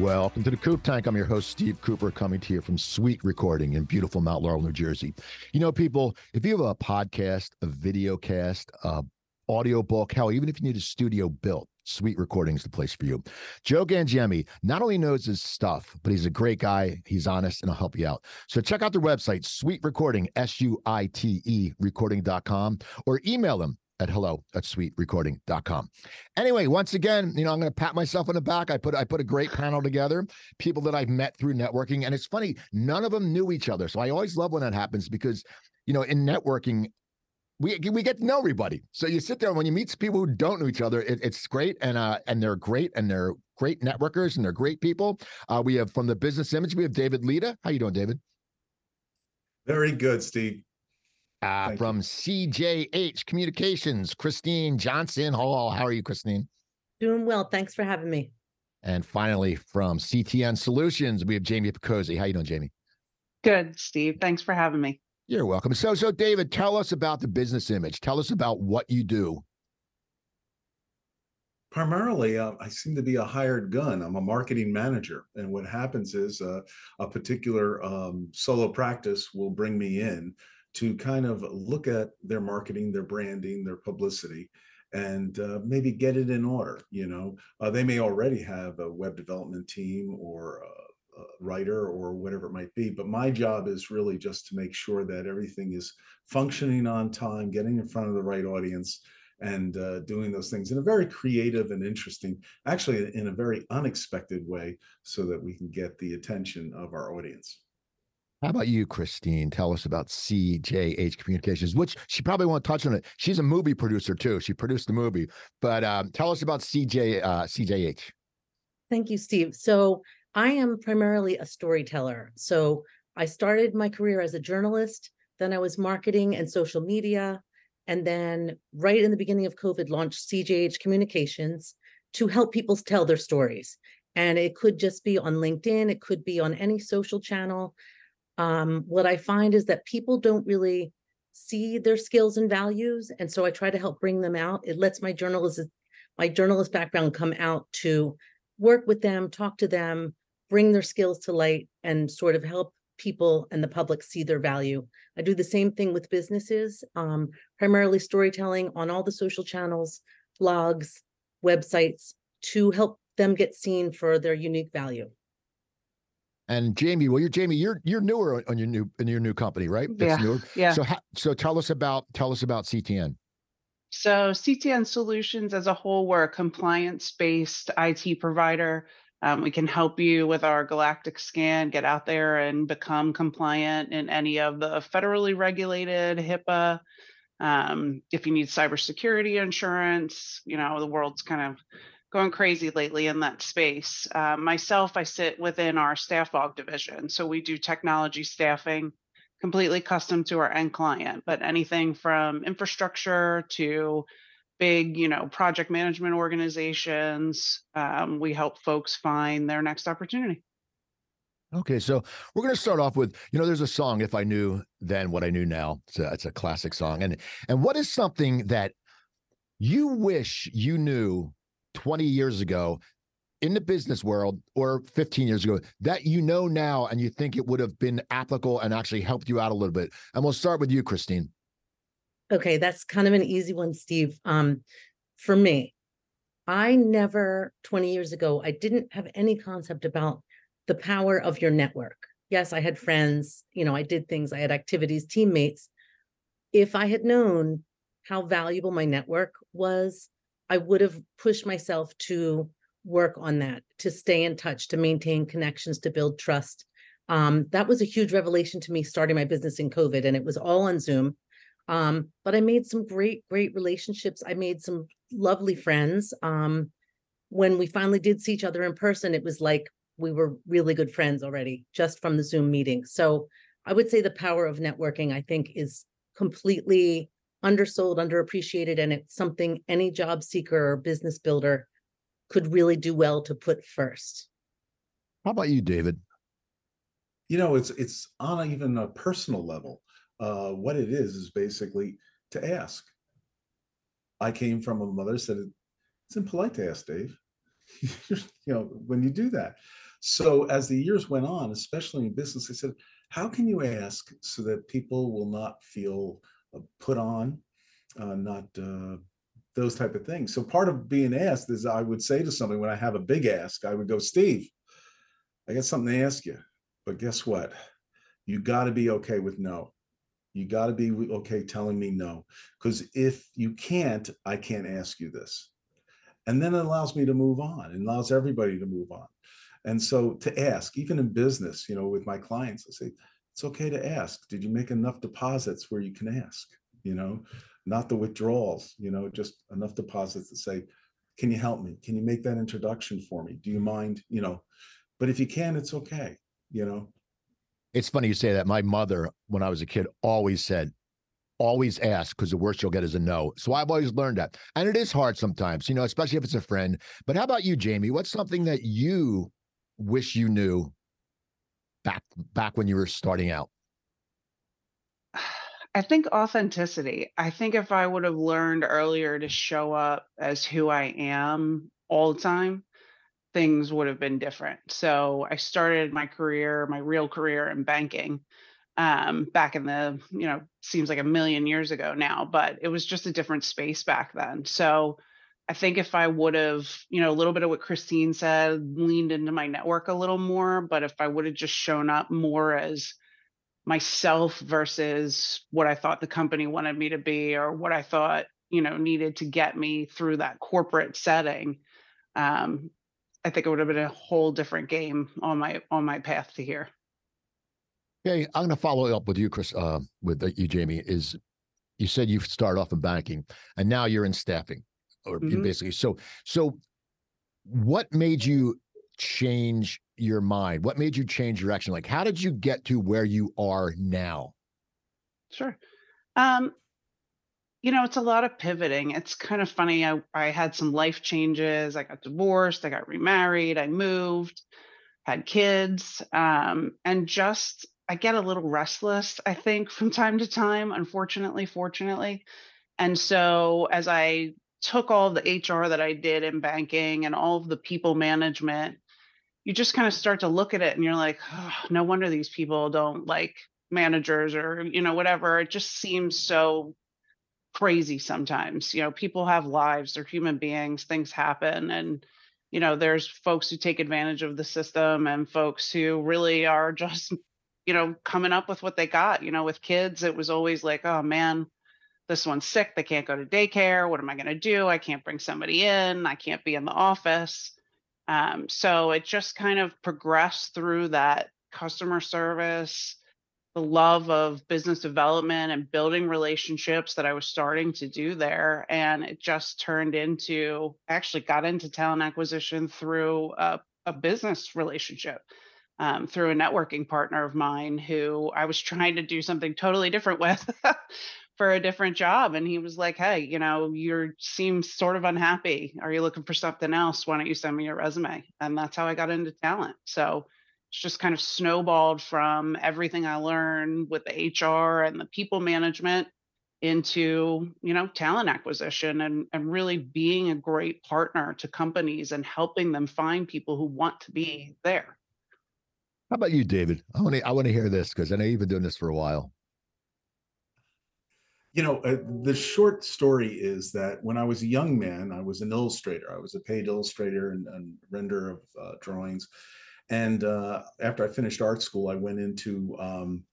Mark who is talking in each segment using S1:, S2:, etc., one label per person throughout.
S1: Welcome to the Coop Tank. I'm your host, Steve Cooper, coming to you from SuiteRecording in beautiful Mount Laurel, New Jersey. You know, people, if you have a podcast, a video cast, a audio book, hell, even if you need a studio built, SuiteRecording is the place for you. Joe Gangemi not only knows his stuff, but he's a great guy. He's honest and he'll help you out. So check out their website, Sweet Recording, S U I T E recording.com, or email them at hello at suiterecording.com. Anyway, once again, you know, I'm going to pat myself on the back. I put I put a great panel together, people that I've met through networking, and it's funny, none of them knew each other. So I always love when that happens because, you know, in networking, we we get to know everybody. So you sit there and when you meet people who don't know each other, it, it's great, and uh, and they're great, and they're great networkers, and they're great people. Uh, we have from the business image, we have David Leta. How you doing, David?
S2: Very good, Steve.
S1: Uh, from you. CJH Communications, Christine Johnson Hall. How are you, Christine?
S3: Doing well. Thanks for having me.
S1: And finally, from CTN Solutions, we have Jaime Picozzi. How you doing, Jaime?
S4: Good, Steve. Thanks for having me.
S1: You're welcome. So, so David, tell us about the business image. Tell us about what you do.
S2: Primarily, uh, I seem to be a hired gun. I'm a marketing manager, and what happens is uh, a particular um, solo practice will bring me in to kind of look at their marketing, their branding, their publicity, and uh, maybe get it in order. You know, uh, they may already have a web development team or a writer or whatever it might be. But my job is really just to make sure that everything is functioning on time, getting in front of the right audience, and uh, doing those things in a very creative and interesting, actually in a very unexpected way, so that we can get the attention of our audience.
S1: How about you, Christine? Tell us about CJH Communications, which she probably won't touch on it. She's a movie producer too. She produced the movie, but um, tell us about CJ uh, CJH.
S3: Thank you, Steve. So I am primarily a storyteller. So I started my career as a journalist, then I was marketing and social media. And then, right in the beginning of COVID, launched CJH Communications to help people tell their stories. And it could just be on LinkedIn, it could be on any social channel. Um, what I find is that people don't really see their skills and values. And so I try to help bring them out. It lets my journalist, my journalist background come out to work with them, talk to them, bring their skills to light and sort of help people and the public see their value. I do the same thing with businesses, um, primarily storytelling on all the social channels, blogs, websites to help them get seen for their unique value.
S1: And Jaime, well, you're Jaime. You're you're newer on your new in your new company, right?
S4: That's yeah. Newer. Yeah.
S1: So so tell us about tell us about CTN.
S4: So CTN Solutions as a whole, we're a compliance based IT provider um, we can help you with our galactic scan, get out there and become compliant in any of the federally regulated HIPAA. Um, if you need cybersecurity insurance, you know, the world's kind of going crazy lately in that space. Uh, myself, I sit within our staff aug division. So we do technology staffing completely custom to our end client, but anything from infrastructure to big, you know, project management organizations. Um, we help folks find their next opportunity.
S1: Okay, so we're going to start off with, you know, there's a song "If I Knew Then What I Knew Now." It's a, it's a classic song, and and what is something that you wish you knew 20 years ago in the business world or 15 years ago that you know now and you think it would have been applicable and actually helped you out a little bit? And we'll start with you, Christine.
S3: Okay, that's kind of an easy one, Steve. Um, for me, I never 20 years ago, I didn't have any concept about the power of your network. Yes, I had friends, you know, I did things, I had activities, teammates. If I had known how valuable my network was, I would have pushed myself to work on that, to stay in touch, to maintain connections, to build trust. Um, that was a huge revelation to me starting my business in COVID, and it was all on Zoom. Um, but I made some great, great relationships. I made some lovely friends. Um, when we finally did see each other in person, it was like we were really good friends already just from the Zoom meeting. So I would say the power of networking, I think, is completely undersold, underappreciated, and it's something any job seeker or business builder could really do well to put first.
S1: How about you, David?
S2: You know, it's it's on even a personal level uh, what it is is basically to ask. I came from a mother said it's impolite to ask Dave. you know when you do that. So as the years went on, especially in business, I said, how can you ask so that people will not feel put on, uh, not uh, those type of things. So part of being asked is I would say to somebody when I have a big ask, I would go, Steve, I got something to ask you, but guess what? You got to be okay with no. You got to be okay telling me no. Because if you can't, I can't ask you this. And then it allows me to move on and allows everybody to move on. And so to ask, even in business, you know, with my clients, I say, it's okay to ask. Did you make enough deposits where you can ask? You know, not the withdrawals, you know, just enough deposits to say, can you help me? Can you make that introduction for me? Do you mind? You know, but if you can, it's okay, you know.
S1: It's funny you say that. My mother, when I was a kid, always said, always ask because the worst you'll get is a no. So I've always learned that. And it is hard sometimes, you know, especially if it's a friend. But how about you, Jaime? What's something that you wish you knew back back when you were starting out?
S4: I think authenticity. I think if I would have learned earlier to show up as who I am all the time, things would have been different. So I started my career, my real career in banking um back in the you know seems like a million years ago now but it was just a different space back then so i think if i would have you know a little bit of what christine said leaned into my network a little more but if i would have just shown up more as myself versus what i thought the company wanted me to be or what i thought you know needed to get me through that corporate setting um i think it would have been a whole different game on my on my path to here
S1: Okay, I'm going to follow up with you, Chris, uh, with uh, you, Jaime. Is you said you started off in banking, and now you're in staffing, or
S4: Mhm.
S1: basically. So, so what made you change your mind? What made you change direction? Like, how did you get to where you are now?
S4: Sure. Um, you know, it's a lot of pivoting. It's kind of funny. I, I had some life changes. I got divorced. I got remarried. I moved, had kids. Um, and just, I get a little restless, I think, from time to time, unfortunately, fortunately. And so as I took all the HR that I did in banking and all of the people management, you just kind of start to look at it and you're like, oh, no wonder these people don't like managers or, you know, whatever. It just seems so crazy sometimes. You know, people have lives, they're human beings, things happen. And, you know, there's folks who take advantage of the system and folks who really are just, you know, coming up with what they got. You know, with kids, it was always like, oh man, this one's sick. They can't go to daycare. What am I going to do? I can't bring somebody in. I can't be in the office. Um, so it just kind of progressed through that customer service, the love of business development and building relationships that I was starting to do there. And it just turned into actually got into talent acquisition through a, a business relationship. Um, through a networking partner of mine who I was trying to do something totally different with for a different job. And he was like, Hey, you know, you seem sort of unhappy. Are you looking for something else? Why don't you send me your resume? And that's how I got into talent. So it's just kind of snowballed from everything I learned with the HR and the people management into, you know, talent acquisition and, and really being a great partner to companies and helping them find people who want to be there.
S1: How about you, David? I want to I want to hear this because I know you've been doing this for a while.
S2: You know, uh, the short story is that when I was a young man, I was an illustrator. I was a paid illustrator and, and render of uh, drawings. And uh, after I finished art school, I went into um,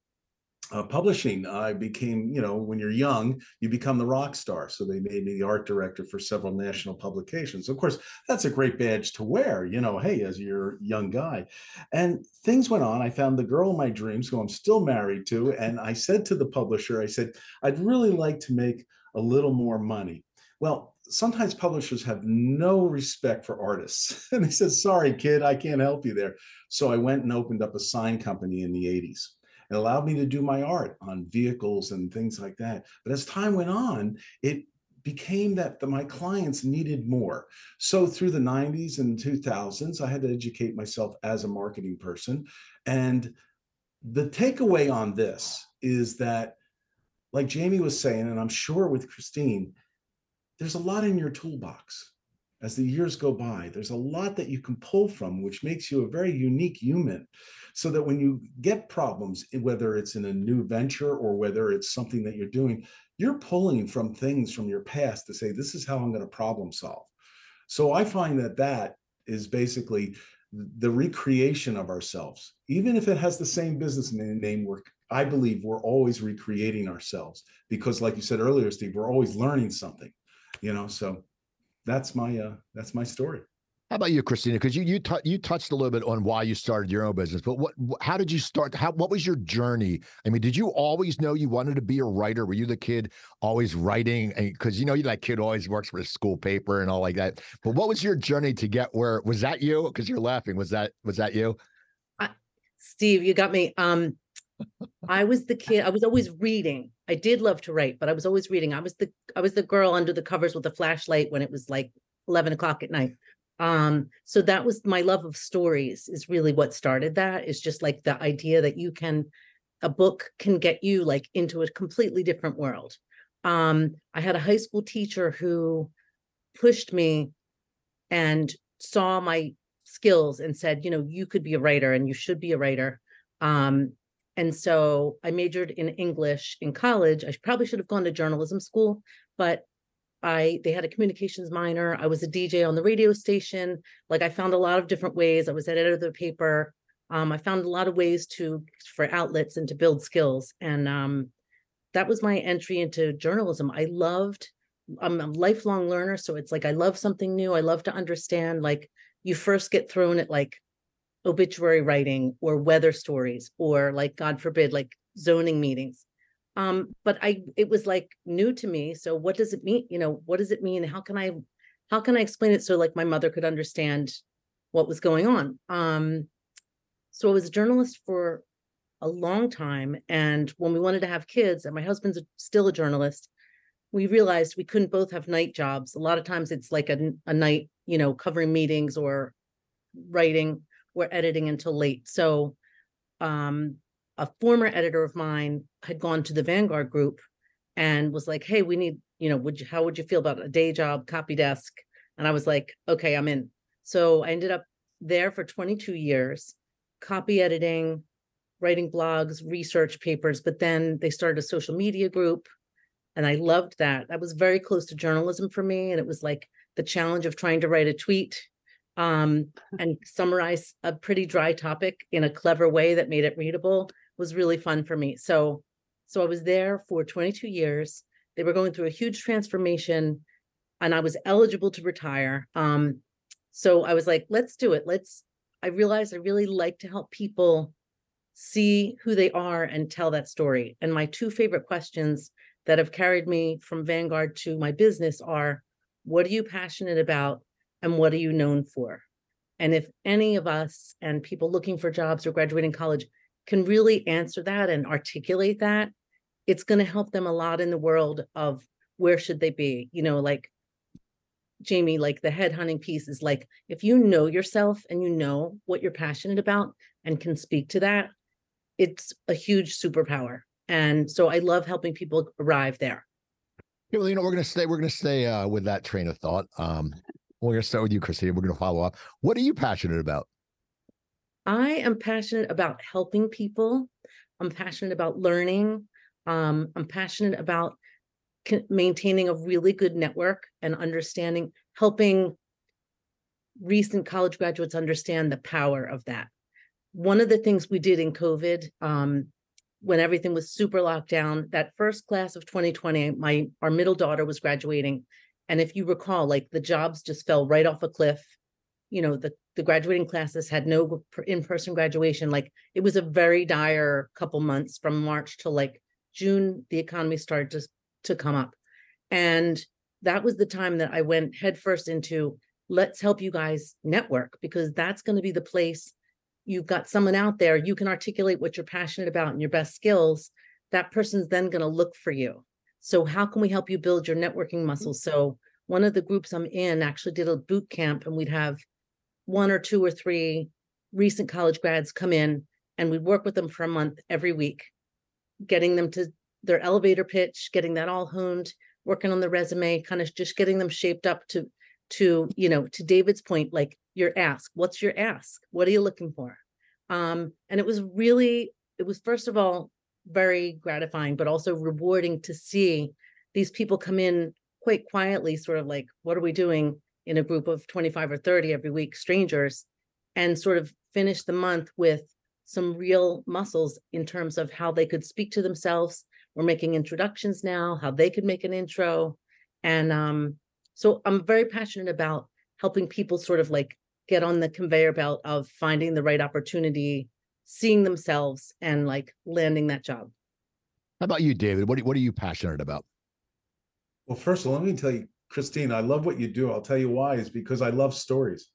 S2: uh, publishing, I became, you know, when you're young, you become the rock star. So they made me the art director for several national publications. Of course, that's a great badge to wear, you know, hey, as your young guy. And things went on. I found the girl of my dreams, who I'm still married to. And I said to the publisher, I said, I'd really like to make a little more money. Well, sometimes publishers have no respect for artists. And they said, sorry, kid, I can't help you there. So I went and opened up a sign company in the 80s. It allowed me to do my art on vehicles and things like that. But as time went on, it became that the, my clients needed more. So through the 90s and 2000s, I had to educate myself as a marketing person. And the takeaway on this is that, like Jaime was saying, and I'm sure with Christine, there's a lot in your toolbox. As the years go by, there's a lot that you can pull from, which makes you a very unique human. So that when you get problems, whether it's in a new venture or whether it's something that you're doing, you're pulling from things from your past to say, this is how I'm going to problem solve. So I find that that is basically the recreation of ourselves. Even if it has the same business name, we're, I believe we're always recreating ourselves because, like you said earlier, Steve, we're always learning something, you know. So that's my uh, that's my story.
S1: How about you, Christina? Because you you t- you touched a little bit on why you started your own business, but what how did you start? How what was your journey? I mean, did you always know you wanted to be a writer? Were you the kid always writing? Because you know, you that kid always works for the school paper and all like that. But what was your journey to get where? Was that you? Because you're laughing. Was that was that you?
S3: Steve, you got me. Um, I was the kid. I was always reading. I did love to write, but I was always reading. I was the I was the girl under the covers with a flashlight when it was like eleven o'clock at night. Um, so that was my love of stories. Is really what started that. Is just like the idea that you can, a book can get you like into a completely different world. Um, I had a high school teacher who pushed me and saw my skills and said, you know, you could be a writer and you should be a writer. Um, and so I majored in English in college. I probably should have gone to journalism school, but I they had a communications minor. I was a DJ on the radio station. Like I found a lot of different ways. I was editor of the paper. Um, I found a lot of ways to for outlets and to build skills. And um, that was my entry into journalism. I loved. I'm a lifelong learner, so it's like I love something new. I love to understand. Like you first get thrown at like obituary writing or weather stories or like god forbid like zoning meetings. Um but i it was like new to me so what does it mean you know what does it mean? How can i how can i explain it so like my mother could understand what was going on? Um so i was a journalist for a long time and when we wanted to have kids and my husband's still a journalist we realized we couldn't both have night jobs. A lot of times it's like a, a night you know covering meetings or writing were editing until late. So um, a former editor of mine had gone to the Vanguard group and was like, "Hey, we need, you know, would you, how would you feel about a day job, copy desk?" And I was like, "Okay, I'm in." So I ended up there for 22 years, copy editing, writing blogs, research papers. But then they started a social media group, and I loved that. That was very close to journalism for me, and it was like the challenge of trying to write a tweet um, and summarize a pretty dry topic in a clever way that made it readable was really fun for me. So, so I was there for 22 years. They were going through a huge transformation, and I was eligible to retire. Um, so I was like, let's do it. Let's. I realized I really like to help people see who they are and tell that story. And my two favorite questions that have carried me from Vanguard to my business are what are you passionate about and what are you known for? And if any of us and people looking for jobs or graduating college can really answer that and articulate that, it's going to help them a lot in the world of where should they be? You know, like Jaime, like the head hunting piece is like if you know yourself and you know what you're passionate about and can speak to that, it's a huge superpower. And so I love helping people arrive there.
S1: Yeah, well, you know, we're gonna stay. We're gonna stay uh, with that train of thought. Um, we're going to start with you, Christina. We're going to follow up. What are you passionate about?
S3: I am passionate about helping people. I'm passionate about learning. Um, I'm passionate about maintaining a really good network and understanding, helping recent college graduates understand the power of that. One of the things we did in COVID, um, when everything was super locked down, that first class of 2020, my our middle daughter was graduating, and if you recall, like the jobs just fell right off a cliff. You know, the the graduating classes had no in-person graduation. Like it was a very dire couple months from March to like June, the economy started to, to come up. And that was the time that I went headfirst into let's help you guys network because that's going to be the place you've got someone out there you can articulate what you're passionate about and your best skills that person's then going to look for you so how can we help you build your networking muscles? So one of the groups I'm in actually did a boot camp and we'd have one or two or three recent college grads come in and we'd work with them for a month every week, getting them to their elevator pitch, getting that all honed, working on the resume, kind of just getting them shaped up to to, you know, to David's point, like your ask, what's your ask? What are you looking for? Um, and it was really, it was first of all, very gratifying, but also rewarding to see these people come in quite quietly, sort of like, what are we doing in a group of 25 or 30 every week, strangers, and sort of finish the month with some real muscles in terms of how they could speak to themselves. We're making introductions now, how they could make an intro. And um, so I'm very passionate about helping people sort of like get on the conveyor belt of finding the right opportunity, seeing themselves and like landing that job.
S1: How about you, David? What, what are you passionate about?
S2: Well, first of all, let me tell you, Christine, I love what you do. I'll tell you why is because I love stories.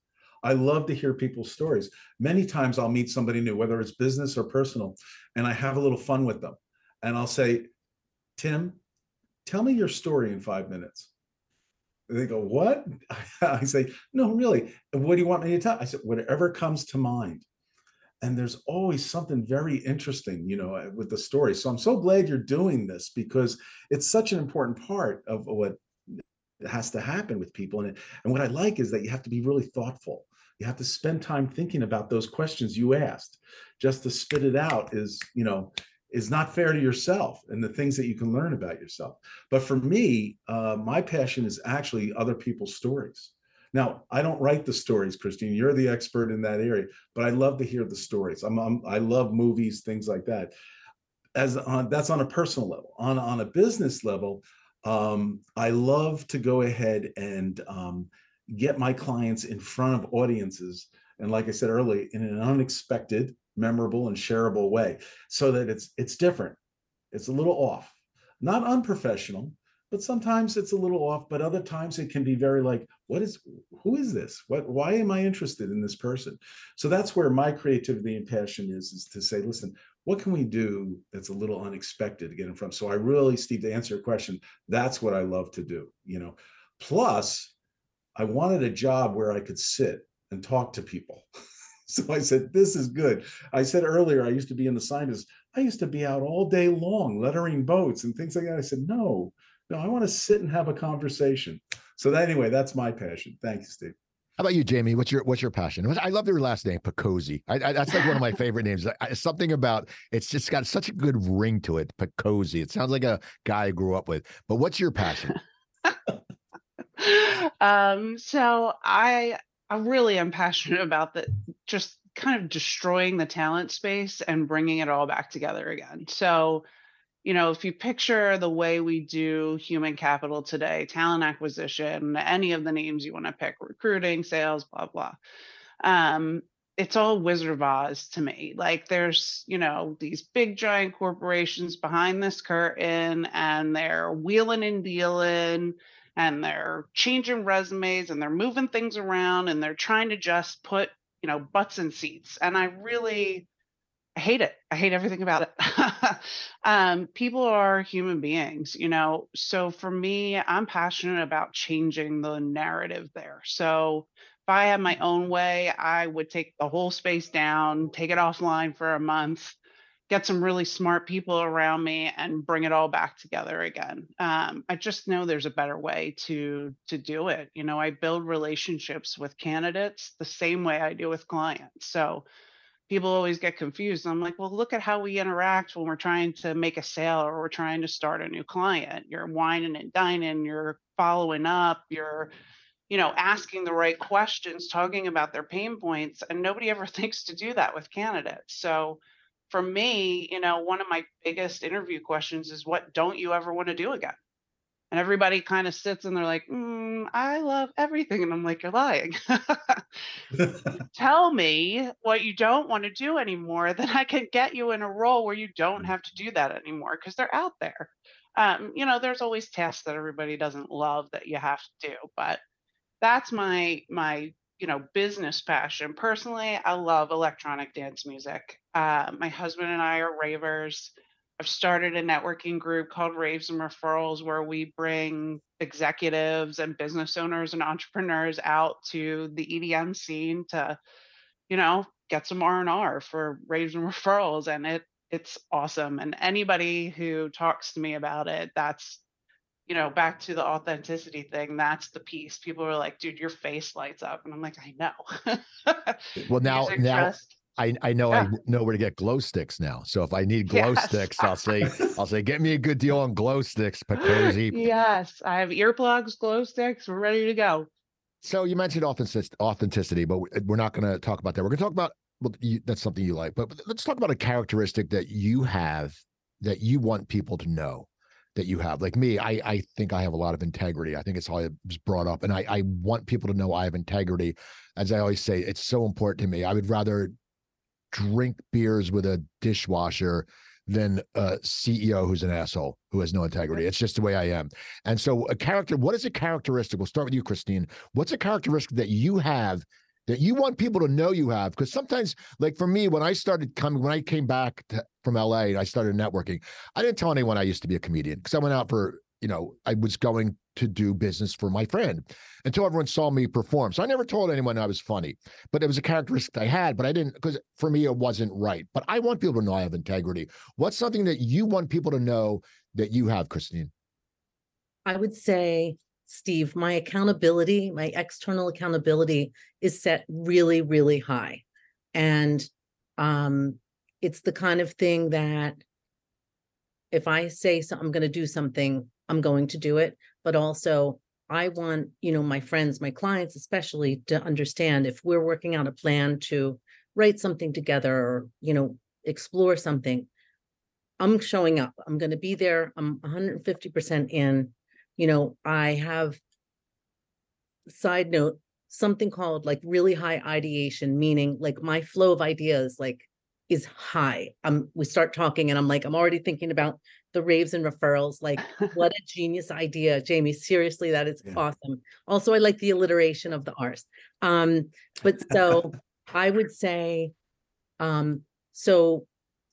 S2: I love to hear people's stories. Many times I'll meet somebody new, whether it's business or personal, and I have a little fun with them. And I'll say, Tim, tell me your story in five minutes. And they go, What? I say, No, really. What do you want me to tell? I said, Whatever comes to mind. And there's always something very interesting, you know, with the story. So I'm so glad you're doing this because it's such an important part of what has to happen with people. And, and what I like is that you have to be really thoughtful. You have to spend time thinking about those questions you asked. Just to spit it out is, you know, is not fair to yourself and the things that you can learn about yourself. But for me, uh, my passion is actually other people's stories. Now, I don't write the stories, Christine. You're the expert in that area, but I love to hear the stories. I'm, I'm i love movies, things like that. As on that's on a personal level. On on a business level, um, I love to go ahead and um, get my clients in front of audiences. And like I said earlier, in an unexpected, memorable, and shareable way, so that it's it's different. It's a little off, not unprofessional, but sometimes it's a little off. But other times it can be very like, what is who is this? What why am I interested in this person? So that's where my creativity and passion is, is to say, listen, what can we do that's a little unexpected to get in front? So I really, Steve, to answer your question, that's what I love to do. You know, plus I wanted a job where I could sit and talk to people. so I said, this is good. I said earlier, I used to be in the scientists. I used to be out all day long lettering boats and things like that. I said, no, no, I want to sit and have a conversation. So that, anyway, that's my passion. Thank you, Steve.
S1: How about you, Jaime? What's your what's your passion? I love your last name, Picozzi. I, I, that's like one of my favorite names. I, something about it's just got such a good ring to it. Picozzi. It sounds like a guy I grew up with. But what's your passion?
S4: um, so I I really am passionate about the just kind of destroying the talent space and bringing it all back together again. So you know, if you picture the way we do human capital today, talent acquisition, any of the names you want to pick, recruiting, sales, blah, blah. Um, it's all Wizard of Oz to me. Like there's, you know, these big giant corporations behind this curtain and they're wheeling and dealing and they're changing resumes and they're moving things around and they're trying to just put, you know, butts in seats. And I really I hate it. I hate everything about it. um, people are human beings, you know. So for me, I'm passionate about changing the narrative there. So if I had my own way, I would take the whole space down, take it offline for a month, get some really smart people around me, and bring it all back together again. Um, I just know there's a better way to to do it. You know, I build relationships with candidates the same way I do with clients. So people always get confused. I'm like, well, look at how we interact when we're trying to make a sale or we're trying to start a new client. You're wining and dining, you're following up, you're, you know, asking the right questions, talking about their pain points. And nobody ever thinks to do that with candidates. So for me, you know, one of my biggest interview questions is what don't you ever want to do again? And everybody kind of sits and they're like, mm, I love everything. And I'm like, you're lying. Tell me what you don't want to do anymore, then I can get you in a role where you don't mm. have to do that anymore because they're out there. Um, you know, there's always tasks that everybody doesn't love that you have to do, but that's my my you know business passion. Personally, I love electronic dance music. Uh, my husband and I are ravers I've started a networking group called Raves and Referrals where we bring executives and business owners and entrepreneurs out to the EDM scene to, you know, get some R&R for Raves and Referrals and it it's awesome and anybody who talks to me about it that's you know, back to the authenticity thing, that's the piece. People are like, dude, your face lights up. And I'm like, I know.
S1: Well, now, now
S4: Trust.
S1: I, I know I know where to get glow sticks now. So if I need glow
S4: Yes.
S1: sticks, I'll say, I'll say, get me a good deal on glow sticks, Picozzi.
S4: Yes, I have earplugs, glow sticks. We're ready to go.
S1: So you mentioned authentic- authenticity, but we- we're not going to talk about that. We're going to talk about well, you, that's something you like, but but let's talk about a characteristic that you have that you want people to know that you have. Like me, I I think I have a lot of integrity. I think it's how I was brought up, and I I want people to know I have integrity. As I always say, it's so important to me. I would rather drink beers with a dishwasher than a CEO who's an asshole who has no integrity. It's just the way I am. And so, a character, what is a characteristic? We'll start with you, Christine. What's a characteristic that you have that you want people to know you have? Because sometimes, like for me, when I started coming, when I came back to, from LA and I started networking, I didn't tell anyone I used to be a comedian because I went out for, you know, I was going to do business for my friend until everyone saw me perform. So I never told anyone I was funny, but it was a characteristic I had, but I didn't, because for me, it wasn't right. But I want people to know I have integrity. What's something that you want people to know that you have, Christine?
S3: I would say, Steve, my accountability, my external accountability is set really, really high. And um, it's the kind of thing that if I say so, I'm going to do something, I'm going to do it. But also, I want, you know, my friends, my clients especially to understand if we're working out a plan to write something together or, you know, explore something, I'm showing up. I'm going to be there. I'm 150% in. You know, I have side note something called like really high ideation, meaning like my flow of ideas like is high. Um, we start talking and I'm like, I'm already thinking about the raves and referrals. Like, what a genius idea, Jaime. Seriously, that is
S2: Yeah.
S3: awesome. Also, I like the alliteration of the R's. Um, but so I would say, um, so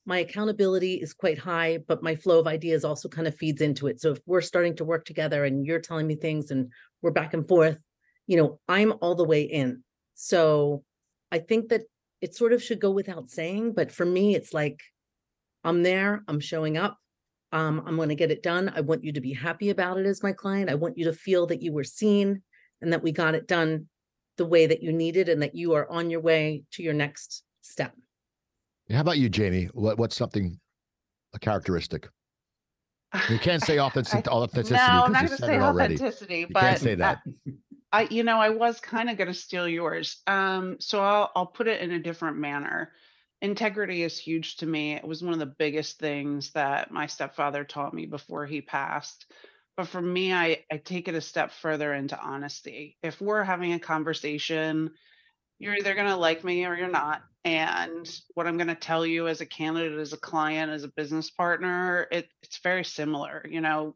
S3: my accountability is quite high, but my flow of ideas also kind of feeds into it. So if we're starting to work together and you're telling me things and we're back and forth, you know, I'm all the way in. So I think that it sort of should go without saying, but for me, it's like I'm there, I'm showing up. Um, I'm going to get it done. I want you to be happy about it as my client. I want you to feel that you were seen and that we got it done the way that you needed and that you are on your way to your next step.
S1: How about you, Jaime? What, what's something, a characteristic? You can't say authentic-
S4: I-
S1: authenticity
S4: No, I'm not going to say
S1: it already.
S4: authenticity,
S1: You
S4: but
S1: can't say
S4: uh,
S1: that.
S4: I, you know, I was kind of going to steal yours. Um, so I'll I'll put it in a different manner. Integrity is huge to me. It was one of the biggest things that my stepfather taught me before he passed. But for me, I I take it a step further into honesty. If we're having a conversation, you're either going to like me or you're not. And what I'm going to tell you as a candidate, as a client, as a business partner, it, it's very similar. You know,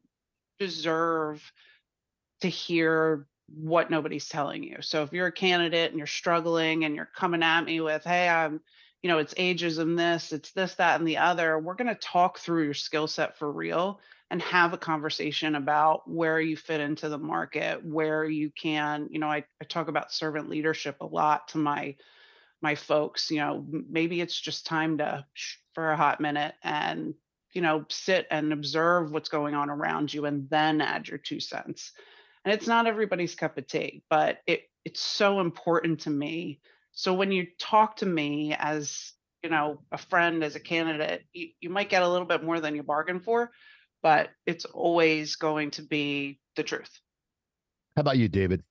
S4: deserve to hear what nobody's telling you. So if you're a candidate and you're struggling and you're coming at me with, hey, I'm, you know, it's ageism, this, it's this, that, and the other, we're going to talk through your skill set for real and have a conversation about where you fit into the market, where you can, you know, I, I talk about servant leadership a lot to my my folks, you know, maybe it's just time to for a hot minute and you know, sit and observe what's going on around you and then add your two cents. And it's not everybody's cup of tea but it it's so important to me so when you talk to me as you know a friend as a candidate you, you might get a little bit more than you bargained for but it's always going to be the truth
S1: How about you, David?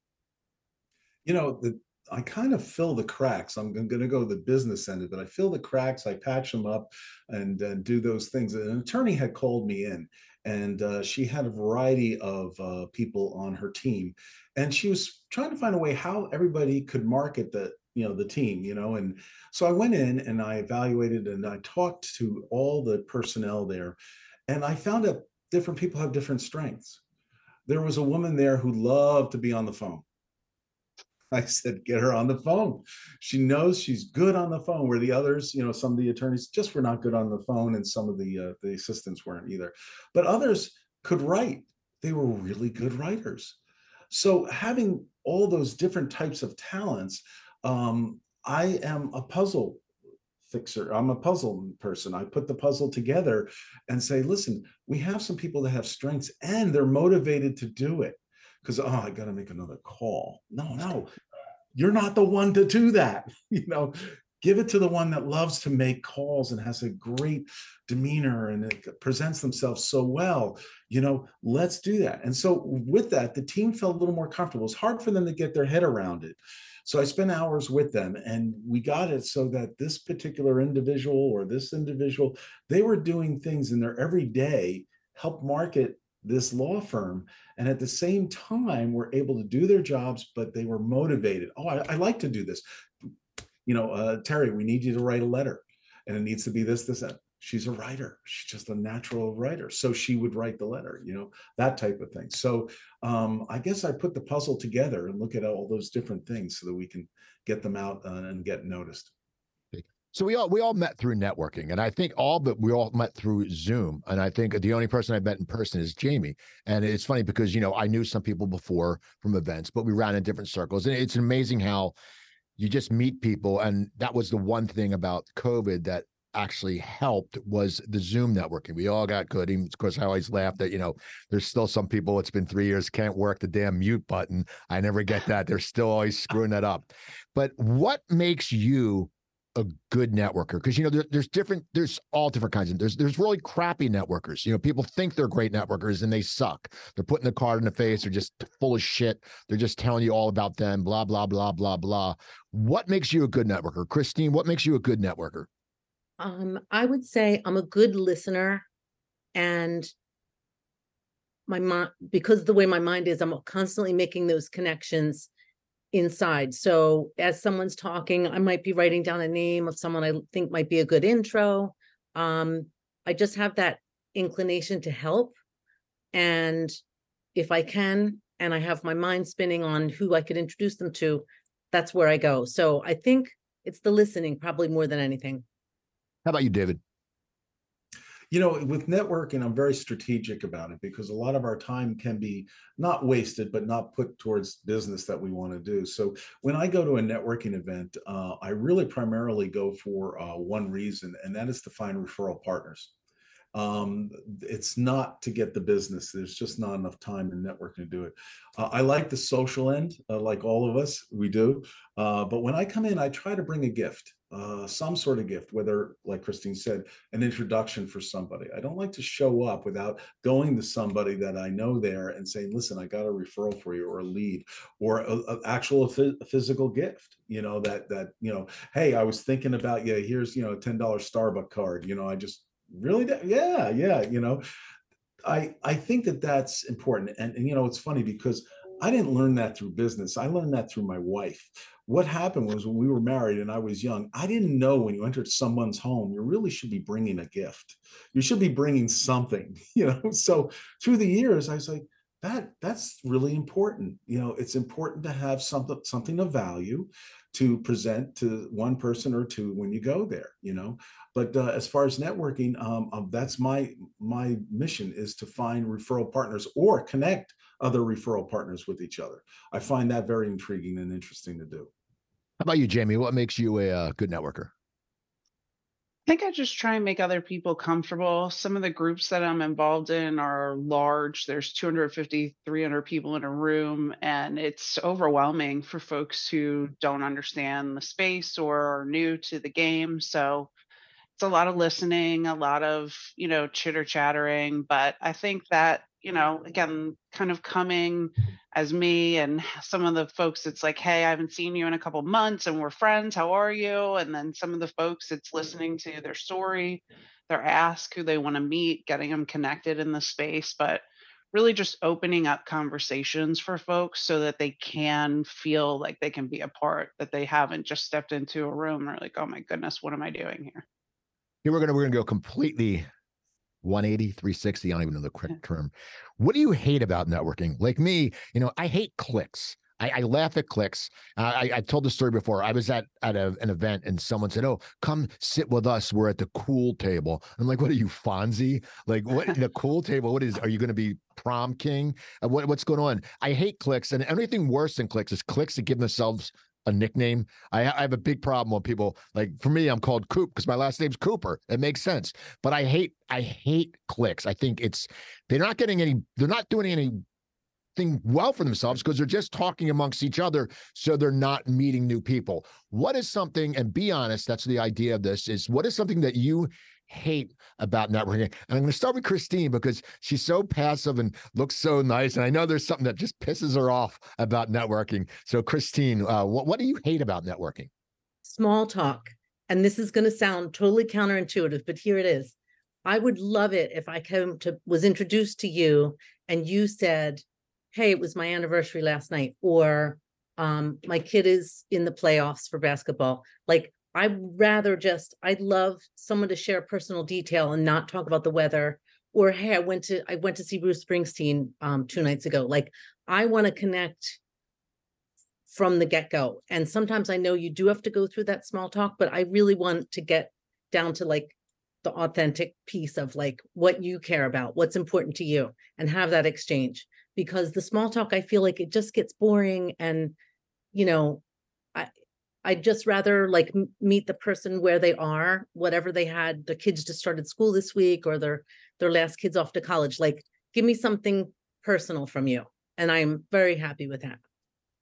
S2: You know, the, I kind of fill the cracks. I'm going to go the business end of it. But I fill the cracks, I patch them up, and, and do those things. An attorney had called me in, and uh, she had a variety of uh, people on her team, and she was trying to find a way how everybody could market the you know the team. You know, and so I went in and I evaluated and I talked to all the personnel there, and I found out different people have different strengths. There was a woman there who loved to be on the phone. I said, get her on the phone. She knows she's good on the phone, where the others, you know, some of the attorneys just were not good on the phone, and some of the uh, the assistants weren't either. But others could write; they were really good writers. So having all those different types of talents, um, I am a puzzle fixer. I'm a puzzle person. I put the puzzle together and say, listen, we have some people that have strengths and they're motivated to do it. Because oh, I got to make another call. No, no, you're not the one to do that. You know, give it to the one that loves to make calls and has a great demeanor and presents themselves so well you know let's do that and so with that the team felt a little more comfortable it's hard for them to get their head around it so i spent hours with them and we got it so that this particular individual or this individual they were doing things in their everyday help market this law firm and at the same time were able to do their jobs but they were motivated oh i, I like to do this you know, uh, Terry, we need you to write a letter and it needs to be this, this, that. She's a writer. She's just a natural writer. So she would write the letter, you know, that type of thing. So um, I guess I put the puzzle together and look at all those different things so that we can get them out uh, and get noticed.
S1: So we all we all met through networking, and I think all but we all met through Zoom. And I think the only person I met in person is Jaime. And it's funny because you know I knew some people before from events, but we ran in different circles. And it's amazing how you just meet people and that was the one thing about covid that actually helped was the zoom networking. We all got good of course i always laugh that you know there's still some people it's been three years can't work the damn mute button. I never get that. They're still always uh. screwing that up. But what makes you a good networker? Because you know there, there's different there's all different kinds of there's there's really crappy networkers. You know people think they're great networkers and they suck. They're putting the card in the face they're just full of shit they're just telling you all about them blah blah blah blah blah. What makes you a good networker? Christine what makes you a good networker
S3: um i would say i'm a good listener and my mind because the way my mind is i'm constantly making those connections inside. So as someone's talking, I might be writing down a name of someone I think might be a good intro. Um, I just have that inclination to help. And if I can, and I have my mind spinning on who I could introduce them to, that's where I go. So I think it's the listening probably more than anything.
S1: How about you, David?
S2: you know with networking i'm very strategic about it because a lot of our time can be not wasted but not put towards business that we want to do so when i go to a networking event uh, i really primarily go for uh, one reason and that is to find referral partners um, it's not to get the business. There's just not enough time in networking to do it. Uh, I like the social end, uh, like all of us, we do. Uh, but when I come in, I try to bring a gift uh, some sort of gift, whether, like Christine said, an introduction for somebody. I don't like to show up without going to somebody that I know there and saying, listen, I got a referral for you or a lead or an actual physical gift, you know, that, that, you know, hey, I was thinking about you. Here's, you know, a $10 Starbucks card. You know, I just really, yeah, yeah, you know, I, I think that that's important. And, and, you know, it's funny because I didn't learn that through business. I learned that through my wife what happened was when we were married and I was young, I didn't know when you entered someone's home, you really should be bringing a gift. You should be bringing something, you know. So through the years, I was like, that that's really important. You know, it's important to have something something of value to present to one person or two when you go there. You know, but uh, as far as networking, um, um, that's my my mission is to find referral partners or connect other referral partners with each other. I find that very intriguing and interesting to do.
S1: How about you, Jaime? What makes you a uh, good networker?
S4: I think I just try and make other people comfortable. Some of the groups that I'm involved in are large. There's 250, 300 people in a room, and it's overwhelming for folks who don't understand the space or are new to the game. So it's a lot of listening, a lot of, you know, chitter chattering. But I think that you know, again, kind of coming mm. as me and some of the folks, it's like, hey, I haven't seen you in a couple months and we're friends. How are you? And then some of the folks, it's listening to their story, their ask, who they want to meet, getting them connected in the space, but really just opening up conversations for folks so that they can feel like they can be a part, that they haven't just stepped into a room or like, oh my goodness, what am I doing here?
S1: Here we're gonna we're gonna go completely 180, 360. I don't even know the correct term. What do you hate about networking? Like me, you know, I hate cliques. I, I laugh at cliques. I, I told the story before. I was at at a, an event and someone said, "Oh, come sit with us. We're at the cool table." I'm like, "What are you, Fonzie? Like, what the cool table? What is? Are you going to be prom king? Uh, what what's going on?" I hate cliques, and anything worse than cliques is cliques that give themselves a nickname. I, I have a big problem when people like for me, I'm called Coop because my last name's Cooper. It makes sense. But I hate I hate cliques. I think it's they're not getting any, they're not doing anything well for themselves because they're just talking amongst each other. So they're not meeting new people. What is something, and be honest, that's the idea of this, is what is something that you hate about networking. And I'm going to start with Christine because she's so passive and looks so nice. And I know there's something that just pisses her off about networking. So, Christine, uh, what, what do you hate about networking?
S3: Small talk. And this is going to sound totally counterintuitive, but here it is. I would love it if I came to was introduced to you and you said, "Hey, it was my anniversary last night," or um, "My kid is in the playoffs for basketball." Like I'd rather just, I'd love someone to share personal detail and not talk about the weather. Or hey, I went to I went to see Bruce Springsteen um two nights ago. Like I want to connect from the get-go. And sometimes I know you do have to go through that small talk, but I really want to get down to like the authentic piece of like what you care about, what's important to you, and have that exchange. Because the small talk, I feel like it just gets boring and you know, I'd just rather like m- meet the person where they are, whatever they had, the kids just started school this week or their their last kids off to college. Like, give me something personal from you. And I'm very happy with that.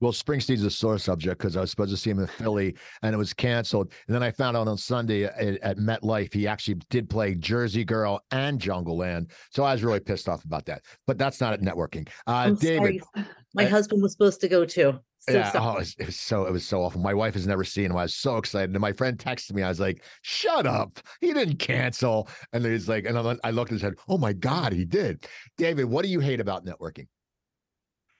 S1: Well, Springsteen's a sore subject because I was supposed to see him in Philly and it was canceled. And then I found out on Sunday at, at MetLife, he actually did play Jersey Girl and Jungleland. So I was really pissed off about that. But that's not at networking. Uh,
S3: I'm
S1: David,
S3: sorry. My husband was supposed to go too. So
S1: yeah, oh, it was, it was so it was so awful. My wife has never seen him. I was so excited, and my friend texted me. I was like, "Shut up! He didn't cancel." And he's like, and I I looked and said, "Oh my god, he did." David, what do you hate about networking?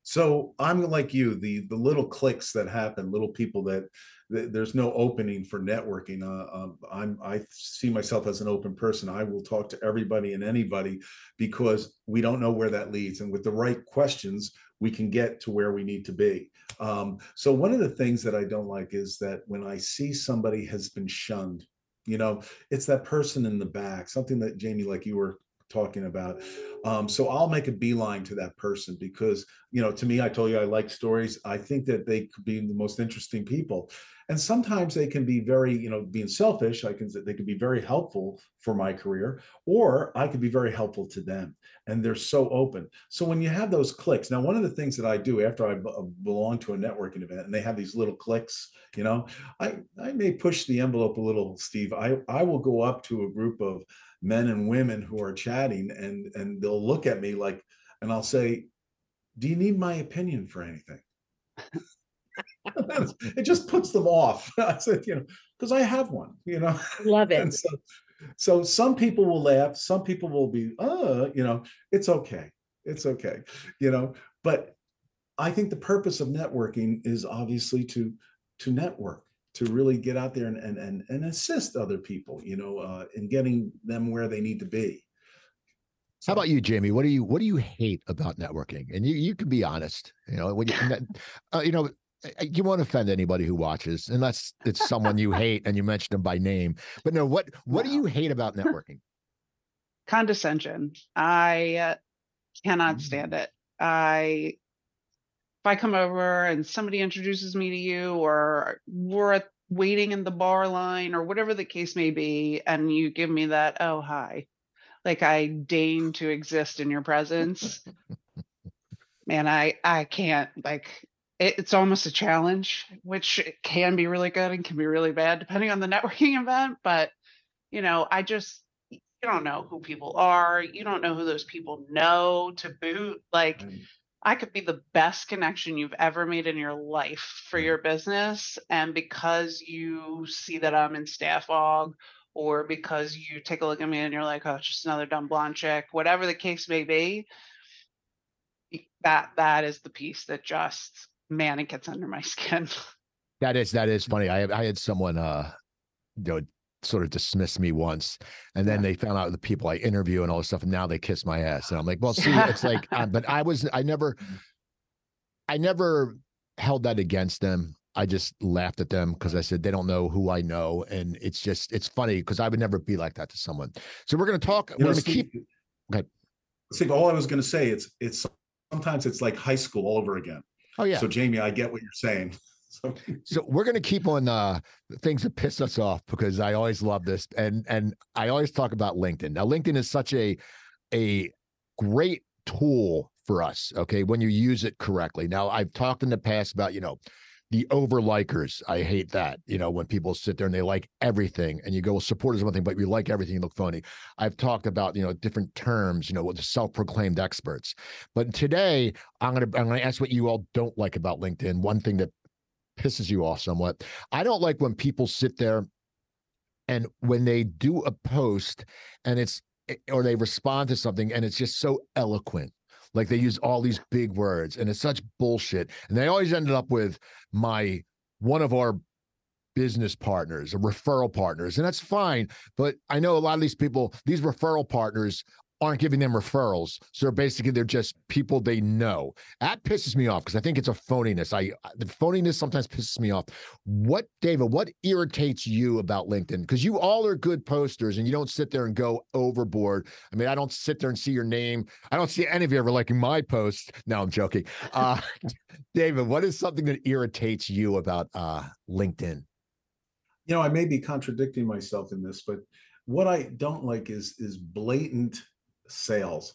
S2: So I'm like you, the the little cliques that happen, little people that, that there's no opening for networking. Uh, um, I'm I see myself as an open person. I will talk to everybody and anybody because we don't know where that leads, and with the right questions, we can get to where we need to be. Um, so one of the things that I don't like is that when I see somebody has been shunned, you know, it's that person in the back, something that Jaime, like you were talking about. Um, so I'll make a beeline to that person because, you know, to me, I told you I like stories. I think that they could be the most interesting people. And sometimes they can be very, you know, being selfish, I can they could be very helpful for my career, or I could be very helpful to them. And they're so open. So when you have those cliques, now one of the things that I do after I b- belong to a networking event and they have these little cliques, you know, I I may push the envelope a little, Steve. I I will go up to a group of men and women who are chatting and and they'll look at me like and i'll say do you need my opinion for anything? It just puts them off. I said you know because i have one you know?
S3: Love it.
S2: so so some people will laugh some people will be uh you know it's okay it's okay you know? But i think the purpose of networking is obviously to to network to really get out there and and and, and assist other people you know uh in getting them where they need to be
S1: How about you, Jaime? What do you what do you hate about networking? And you you can be honest. You know when you uh, you know uh, you won't offend anybody who watches unless it's someone you hate and you mention them by name. But no, what what do you hate about networking?
S4: condescension. I uh, cannot
S1: Mm.
S4: stand it. I if I come over and somebody introduces me to you, or we're at, waiting in the bar line, or whatever the case may be, and you give me that, oh hi, like I deign to exist in your presence. Man, I I can't like. It, it's almost a challenge, which can be really good and can be really bad depending on the networking event. But you know, I just you don't know who people are. You don't know who those people know to boot. Like
S2: And-
S4: I could be the best connection you've ever made in your life for your business. And because you see that I'm in staff log, or because you take a look at me and you're like, oh, it's just another dumb blonde chick, whatever the case may be, that that is the piece that just man, it gets under my skin.
S1: That is that is funny. I I had someone uh you know sort of dismissed me once, and then
S4: Yeah.
S1: they found out the people I interview and all this stuff, and now they kiss my ass, and I'm like, well, see, it's like, uh, but I was I never, I never held that against them. I just laughed at them because I said they don't know who I know, and it's just it's funny because I would never be like that to someone. So we're gonna talk.
S2: you
S1: we're gonna
S2: Steve,
S1: keep. Okay.
S2: Steve, all I was going to say, it's it's sometimes it's like high school all over again.
S1: Oh yeah.
S2: So Jaime, I get what you're saying. So
S1: So we're gonna keep on uh things that piss us off because I always love this and and I always talk about LinkedIn. Now LinkedIn is such a a great tool for us, okay, when you use it correctly. Now I've talked in the past about, you know, the over likers. I hate that. You know, when people sit there and they like everything and you go, well, support is one thing, but you like everything, you look phony. I've talked about, you know, different terms, you know, with the self-proclaimed experts. But today I'm gonna I'm gonna ask what you all don't like about LinkedIn. One thing that pisses you off somewhat. I don't like when people sit there and when they do a post and it's eh, or they respond to something and it's just so eloquent. Like they use all these big words and it's such bullshit. And they always ended up with my one of our business partners referral partners. And that's fine. But I know a lot of these people, these referral partners aren't giving them referrals. So they're basically they're just people they know. That pisses me off because I think it's a phoniness. I the phoniness sometimes pisses me off. What David, what irritates you about LinkedIn? Because you all are good posters and you don't sit there and go overboard. I mean, I don't sit there and see your name. I don't see any of you ever liking my posts. No, I'm joking. Uh David, what is something that irritates you about uh LinkedIn?
S2: you know, I may be contradicting myself in this, but what I don't like is is blatant sales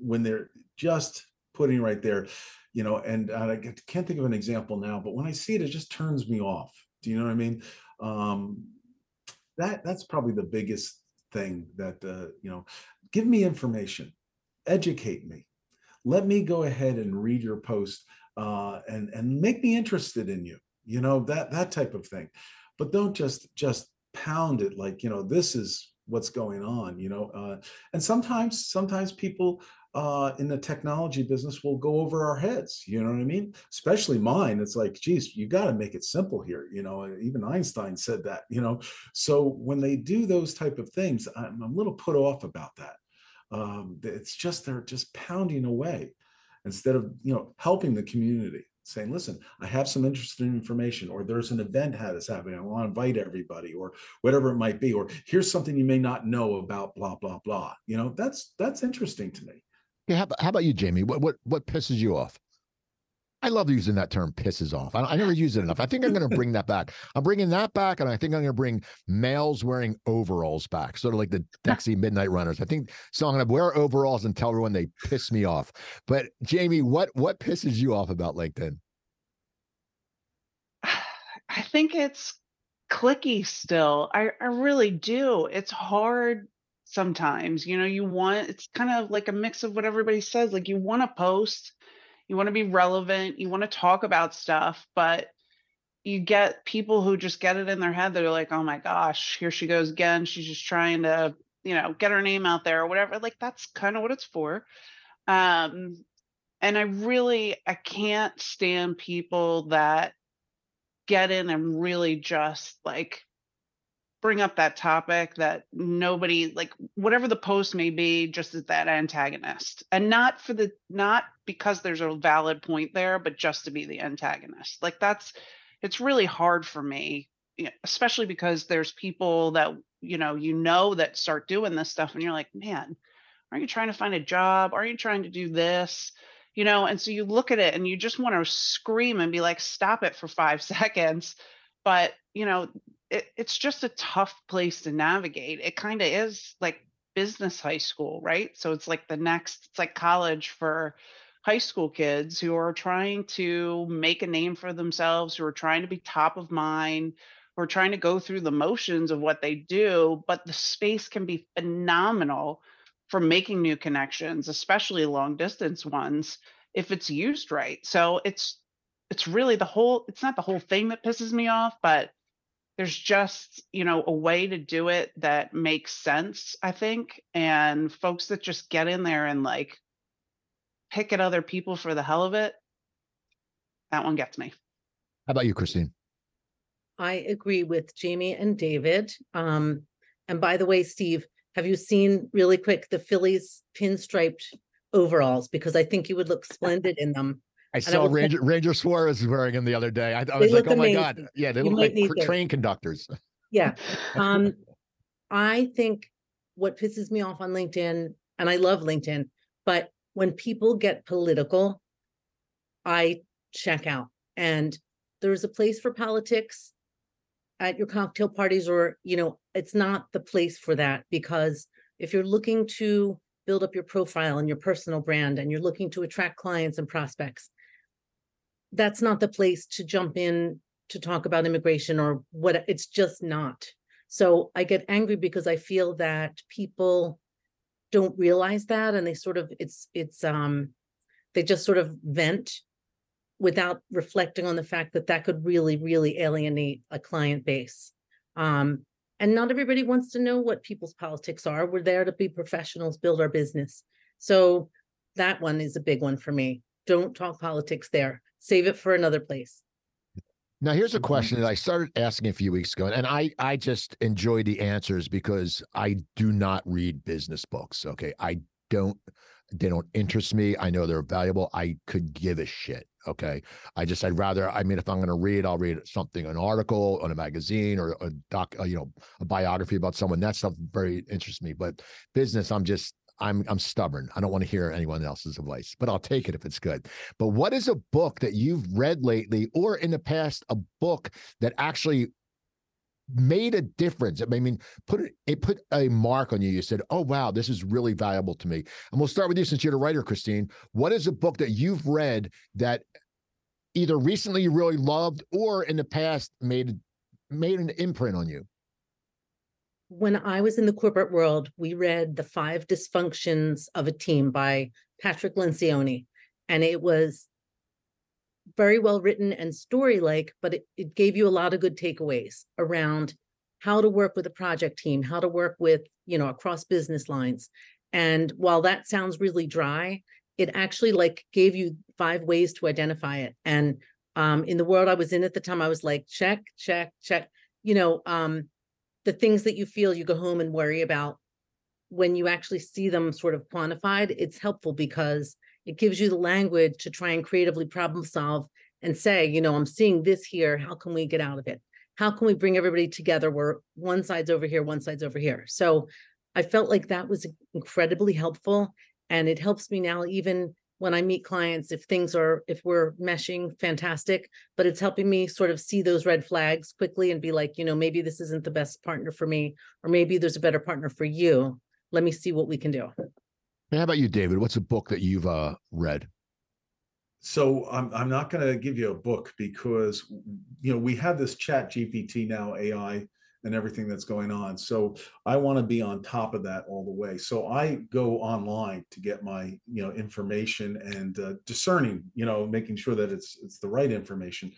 S2: when they're just putting right there, you know, and I can't think of an example now, but when I see it, it just turns me off. Do you know what I mean? Um, that that's probably the biggest thing that uh, you know, give me information, educate me, let me go ahead and read your post uh, and and make me interested in you. You know that that type of thing, but don't just just pound it like you know this is what's going on you know uh, and sometimes sometimes people uh, in the technology business will go over our heads you know what i mean? Especially mine it's like geez you got to make it simple here you know even einstein said that you know? So when they do those type of things i'm, a little put off about that um, it's just they're just pounding away instead of you know helping the community saying listen i have some interesting information or there's an event that's happening i want to invite everybody or whatever it might be or here's something you may not know about blah blah blah you know that's that's interesting to me
S1: Yeah, how, about- how about you, Jaime? What what what pisses you off? I love using that term "pisses off." I, I never use it enough. I think I'm going to bring that back. I'm bringing that back, and I think I'm going to bring males wearing overalls back, sort of like the Dexy Midnight Runners. I think so. I'm going to wear overalls and tell everyone they piss me off. But Jaime, what what pisses you off about LinkedIn?
S4: I think it's clicky still. I, I really do. It's hard sometimes. You know, you want it's kind of like a mix of what everybody says. Like you want to post, you want to be relevant, you want to talk about stuff, but you get people who just get it in their head. They're like, oh my gosh, here she goes again. She's just trying to, you know, get her name out there or whatever. Like that's kind of what it's for. Um, and I really I can't stand people that get in and really just like bring up that topic that nobody like whatever the post may be just as that antagonist. And not for the not because there's a valid point there but just to be the antagonist. Like that's it's really hard for me especially because there's people that you know you know that start doing this stuff and you're like man are you trying to find a job? Are you trying to do this? You know and so you look at it and you just want to scream and be like stop it for five seconds but you know it, it's just a tough place to navigate it kind of is like business high school right so it's like the next it's like college for high school kids who are trying to make a name for themselves who are trying to be top of mind who are trying to go through the motions of what they do but the space can be phenomenal for making new connections, especially long distance ones, if it's used right. So it's it's really the whole it's not the whole thing that pisses me off, but there's just, you know, a way to do it that makes sense, I think. And folks that just get in there and like pick at other people for the hell of it, that one gets me.
S1: How about you, Christine?
S3: I agree with Jaime and David. Um, and by the way, Steve, have you seen really quick the Phillies pinstriped overalls? Because I think you would look splendid in them.
S1: I saw Ranger Ranger Suarez wearing them the other day. I, I was like, oh my god, yeah, they
S3: You
S1: look like cr- train conductors.
S3: Yeah. Um, I think what pisses me off on LinkedIn, and I love LinkedIn, but when people get political, I check out. And there's a place for politics at your cocktail parties or, you know, it's not the place for that because if you're looking to build up your profile and your personal brand and you're looking to attract clients and prospects, that's not the place to jump in to talk about immigration or what it's just not. So I get angry because I feel that people don't realize that and they sort of it's it's um they just sort of vent without reflecting on the fact that that could really really alienate a client base. Um and not everybody wants to know what people's politics are. We're there to be professionals build our business. So that one is a big one for me. Don't talk politics there save it for another place
S1: Now, here's a question that I started asking a few weeks ago, and I I just enjoy the answers because I do not read business books. Okay, I don't. They don't interest me. I know they're valuable. I could give a shit. Okay, I just I'd rather. I mean, if I'm going to read, I'll read something, an article on a magazine or a doc, uh, you know, a biography about someone. That stuff very interests me. But business, I'm just I'm I'm stubborn. I don't want to hear anyone else's advice, but I'll take it if it's good. But what is a book that you've read lately or in the past, a book that actually made a difference? I mean, put it, it put a mark on you. You said, Oh, wow, this is really valuable to me. And we'll start with you since you're the writer, Christine. What is a book that you've read that either recently you really loved or in the past made made an imprint on you?
S3: When I was in the corporate world, we read The Five Dysfunctions of a Team by Patrick Lencioni. And it was very well written and story like, but it, it gave you a lot of good takeaways around how to work with a project team, how to work with, you know, across business lines. And while that sounds really dry, it actually like gave you five ways to identify it. And um, in the world I was in at the time, I was like, check, check, check. You know, um, the things that you feel you go home and worry about when you actually see them sort of quantified it's helpful because it gives you the language to try and creatively problem solve and say you know i'm seeing this here how can we get out of it? How can we bring everybody together where one side's over here one side's over here? So i felt like that was incredibly helpful and it helps me now even when I meet clients, if things are, if we're meshing, fantastic. But it's helping me sort of see those red flags quickly and be like, you know, maybe this isn't the best partner for me, or maybe there's a better partner for you. Let me see what we can do.
S1: And how about you, David? What's a book that you've uh, read?
S2: So I'm I'm not going to give you a book because you know we have this ChatGPT now AI and everything that's going on. So I want to be on top of that all the way. So I go online to get my you know information and uh, discerning, you know, making sure that it's it's the right information.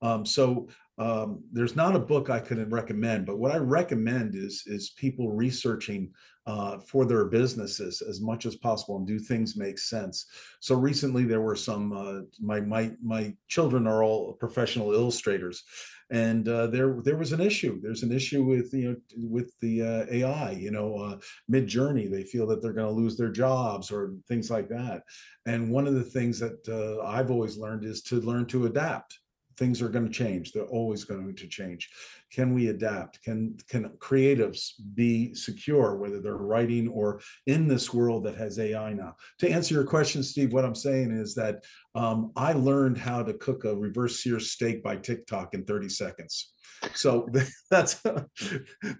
S2: Um, so um, there's not a book I could recommend, but what I recommend is is people researching uh, for their businesses as much as possible and do things make sense. So recently there were some uh, my my my children are all professional illustrators, and uh, there there was an issue. There's an issue with you know with the uh, AI. You know, uh, Midjourney. They feel that they're going to lose their jobs or things like that. And one of the things that uh, I've always learned is to learn to adapt things are going to change. They're always going to change. Can we adapt? Can can creatives be secure whether they're writing or in this world that has ai now? To answer your question steve what i'm saying is that um, i learned how to cook a reverse sear steak by tiktok in 30 seconds. So that's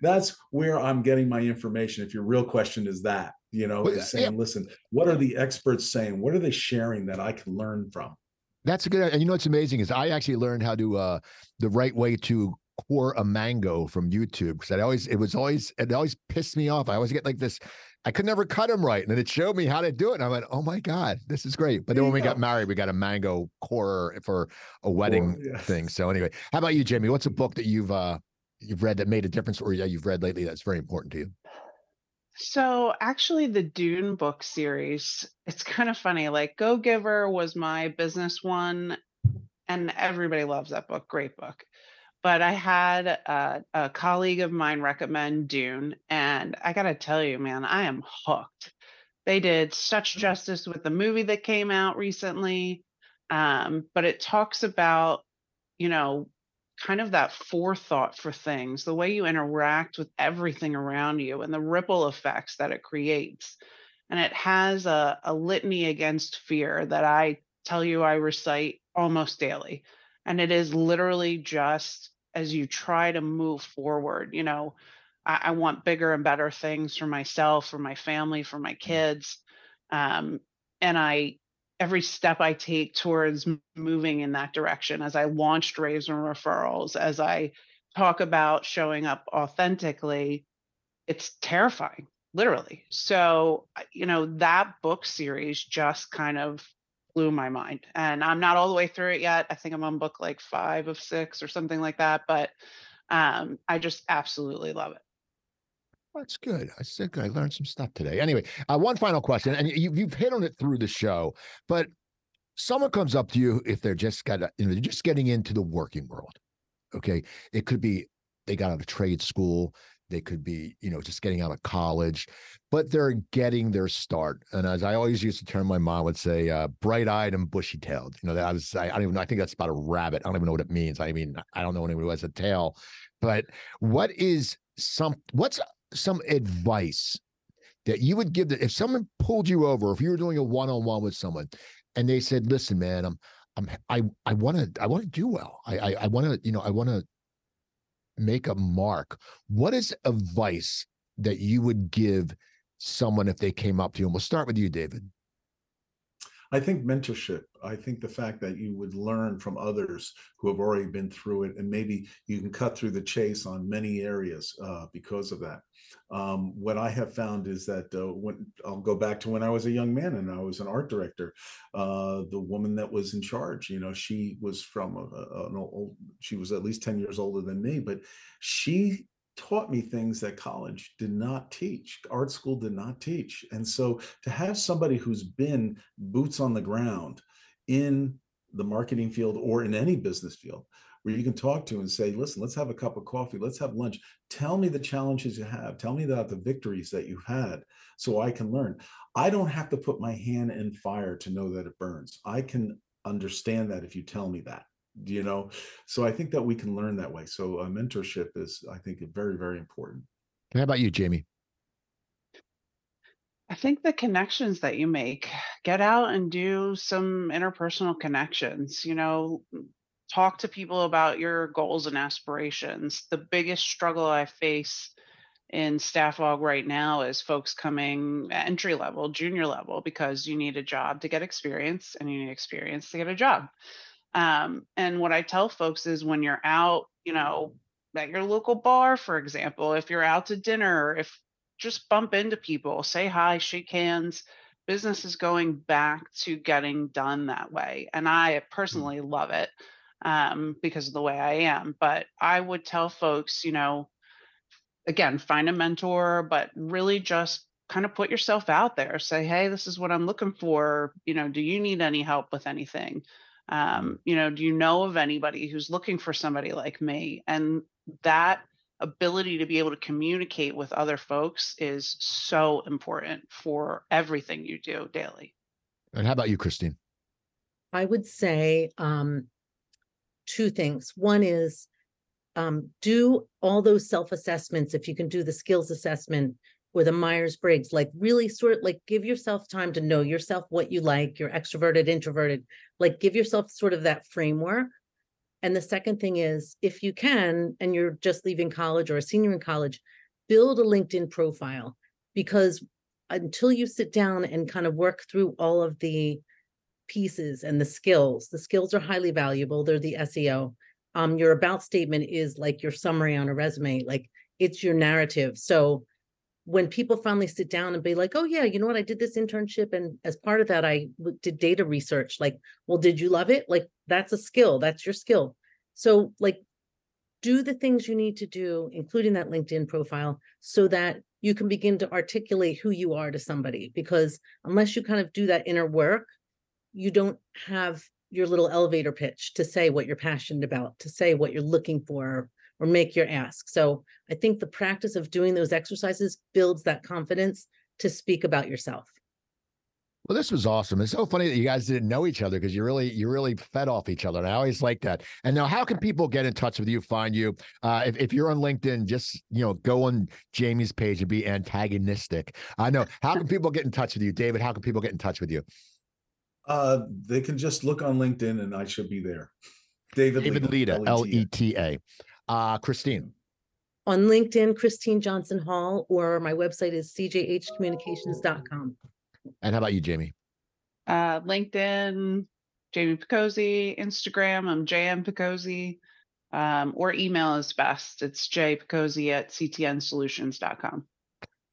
S2: that's where i'm getting my information if your real question is that you know
S1: Well,
S2: is
S1: yeah.
S2: saying listen what are the experts saying? What are they sharing that i can learn from
S1: That's a good. And you know what's amazing is I actually learned how to uh, the right way to core a mango from YouTube because I always it was always it always pissed me off. I always get like this. I could never cut them right, and then it showed me how to do it. And I went, "Oh my god, this is great!" But then when we got married, we got a mango core for a wedding
S2: yeah.
S1: thing. So anyway, how about you, Jaime? What's a book that you've uh, you've read that made a difference, or yeah, you've read lately that's very important to you?
S4: So actually the Dune book series, it's kind of funny. Like Go Giver was my business one and everybody loves that book. Great book. But I had a, a colleague of mine recommend Dune and I got to tell you, man, I am hooked. They did such justice with the movie that came out recently. Um, but it talks about, you know, kind of that forethought for things, the way you interact with everything around you and the ripple effects that it creates. And it has a, a litany against fear that I tell you I recite almost daily. And it is literally just as you try to move forward, you know, I, I want bigger and better things for myself, for my family, for my kids. Um, and I, every step I take towards moving in that direction, as I launched Raves and Referrals, as I talk about showing up authentically, it's terrifying, literally. So, you know, that book series just kind of blew my mind. And I'm not all the way through it yet. I think I'm on book like five of six or something like that. But um, I just absolutely love it.
S1: That's good. I said I learned some stuff today. Anyway, uh, one final question, and you, you've hit on it through the show, but someone comes up to you if they're just got you know they're just getting into the working world. Okay, it could be they got out of trade school, they could be you know just getting out of college, but they're getting their start. And as I always used to term, my mom would say, uh, "bright-eyed and bushy-tailed." You know, that I was I, I don't even know. I think that's about a rabbit. I don't even know what it means. I mean, I don't know anyone who has a tail, but what is some what's some advice that you would give that if someone pulled you over, if you were doing a one-on-one with someone and they said, listen, man, I'm I'm I I want to I want to do well. I I, I want to, you know, I want to make a mark. What is advice that you would give someone if they came up to you? And we'll start with you, David.
S2: I think mentorship. I think the fact that you would learn from others who have already been through it, and maybe you can cut through the chase on many areas uh, because of that. Um, what I have found is that uh, when I'll go back to when I was a young man and I was an art director, uh, the woman that was in charge, you know, she was from a, a, an old, she was at least 10 years older than me, but she taught me things that college did not teach, art school did not teach. And so to have somebody who's been boots on the ground in the marketing field or in any business field where you can talk to and say, listen, let's have a cup of coffee, let's have lunch. Tell me the challenges you have, tell me about the victories that you've had so I can learn. I don't have to put my hand in fire to know that it burns. I can understand that if you tell me that you know so i think that we can learn that way so uh, mentorship is i think very very important
S1: How about you, Jaime?
S4: I think the connections that you make, get out and do some interpersonal connections, you know, talk to people about your goals and aspirations. The biggest struggle I face in staff log right now is folks coming entry level, junior level, because you need a job to get experience and you need experience to get a job. Um, and what I tell folks is when you're out, you know, at your local bar, for example, if you're out to dinner, if just bump into people, say hi, shake hands. Business is going back to getting done that way. And I personally love it um, because of the way I am. But I would tell folks, you know, again, find a mentor, but really just kind of put yourself out there. Say, hey, this is what I'm looking for. You know, do you need any help with anything? Um, you know, do you know of anybody who's looking for somebody like me? And that ability to be able to communicate with other folks is so important for everything you do daily.
S1: And how about you, Christine?
S3: I would say um, two things. One is um, do all those self assessments. If you can do the skills assessment or the Myers Briggs, like really sort like give yourself time to know yourself, what you like, you're extroverted, introverted, like give yourself sort of that framework. And the second thing is, if you can, and you're just leaving college or a senior in college, build a LinkedIn profile because until you sit down and kind of work through all of the pieces and the skills, the skills are highly valuable. They're the SEO. Um, your about statement is like your summary on a resume, like it's your narrative. So when people finally sit down and be like, oh, yeah, you know what? I did this internship. And as part of that, I did data research. Like, well, did you love it? Like, that's a skill. That's your skill. So, like, do the things you need to do, including that LinkedIn profile, so that you can begin to articulate who you are to somebody. Because unless you kind of do that inner work, you don't have your little elevator pitch to say what you're passionate about, to say what you're looking for, or make your ask. So I think the practice of doing those exercises builds that confidence to speak about yourself.
S1: Well, this was awesome. It's so funny that you guys didn't know each other because you really, you really fed off each other. And I always like that. And now, how can people get in touch with you, find you? Uh, if, if you're on LinkedIn, just you know, go on Jaime's page and be antagonistic. I know. How can people get in touch with you, David? How can people get in touch with you?
S2: Uh, they can just look on LinkedIn and I should be there. David,
S1: David Leta, L E T A. Uh, Christine.
S3: On LinkedIn, Christine Johnson Hall, or my website is cjhcommunications.com.
S1: And how about you, Jaime?
S4: Uh, LinkedIn, Jaime Picozzi, Instagram, I'm JM Picozzi. Um, or email is best. It's jpicozzi at ctnsolutions.com.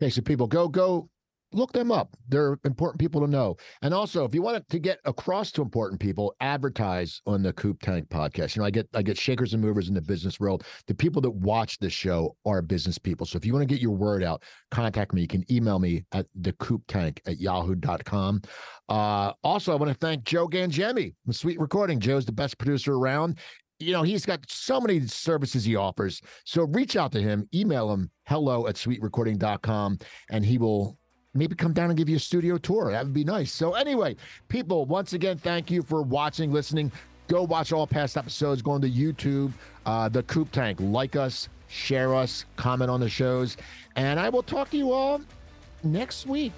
S1: Okay, so people go go look them up. They're important people to know. And also, if you want to get across to important people, advertise on the Coop Tank podcast. You know, I get I get shakers and movers in the business world. The people that watch this show are business people. So if you want to get your word out, contact me. You can email me at the Coop Tank at yahoo.com. Uh, also, I want to thank Joe Gangemi from SuiteRecording. Joe's the best producer around you know, he's got so many services he offers. So reach out to him, email him hello at suiterecording.com, and he will maybe come down and give you a studio tour. That would be nice. So, anyway, people, once again, thank you for watching, listening. Go watch all past episodes. Go on to YouTube, uh, The Coop Tank. Like us, share us, comment on the shows. And I will talk to you all next week.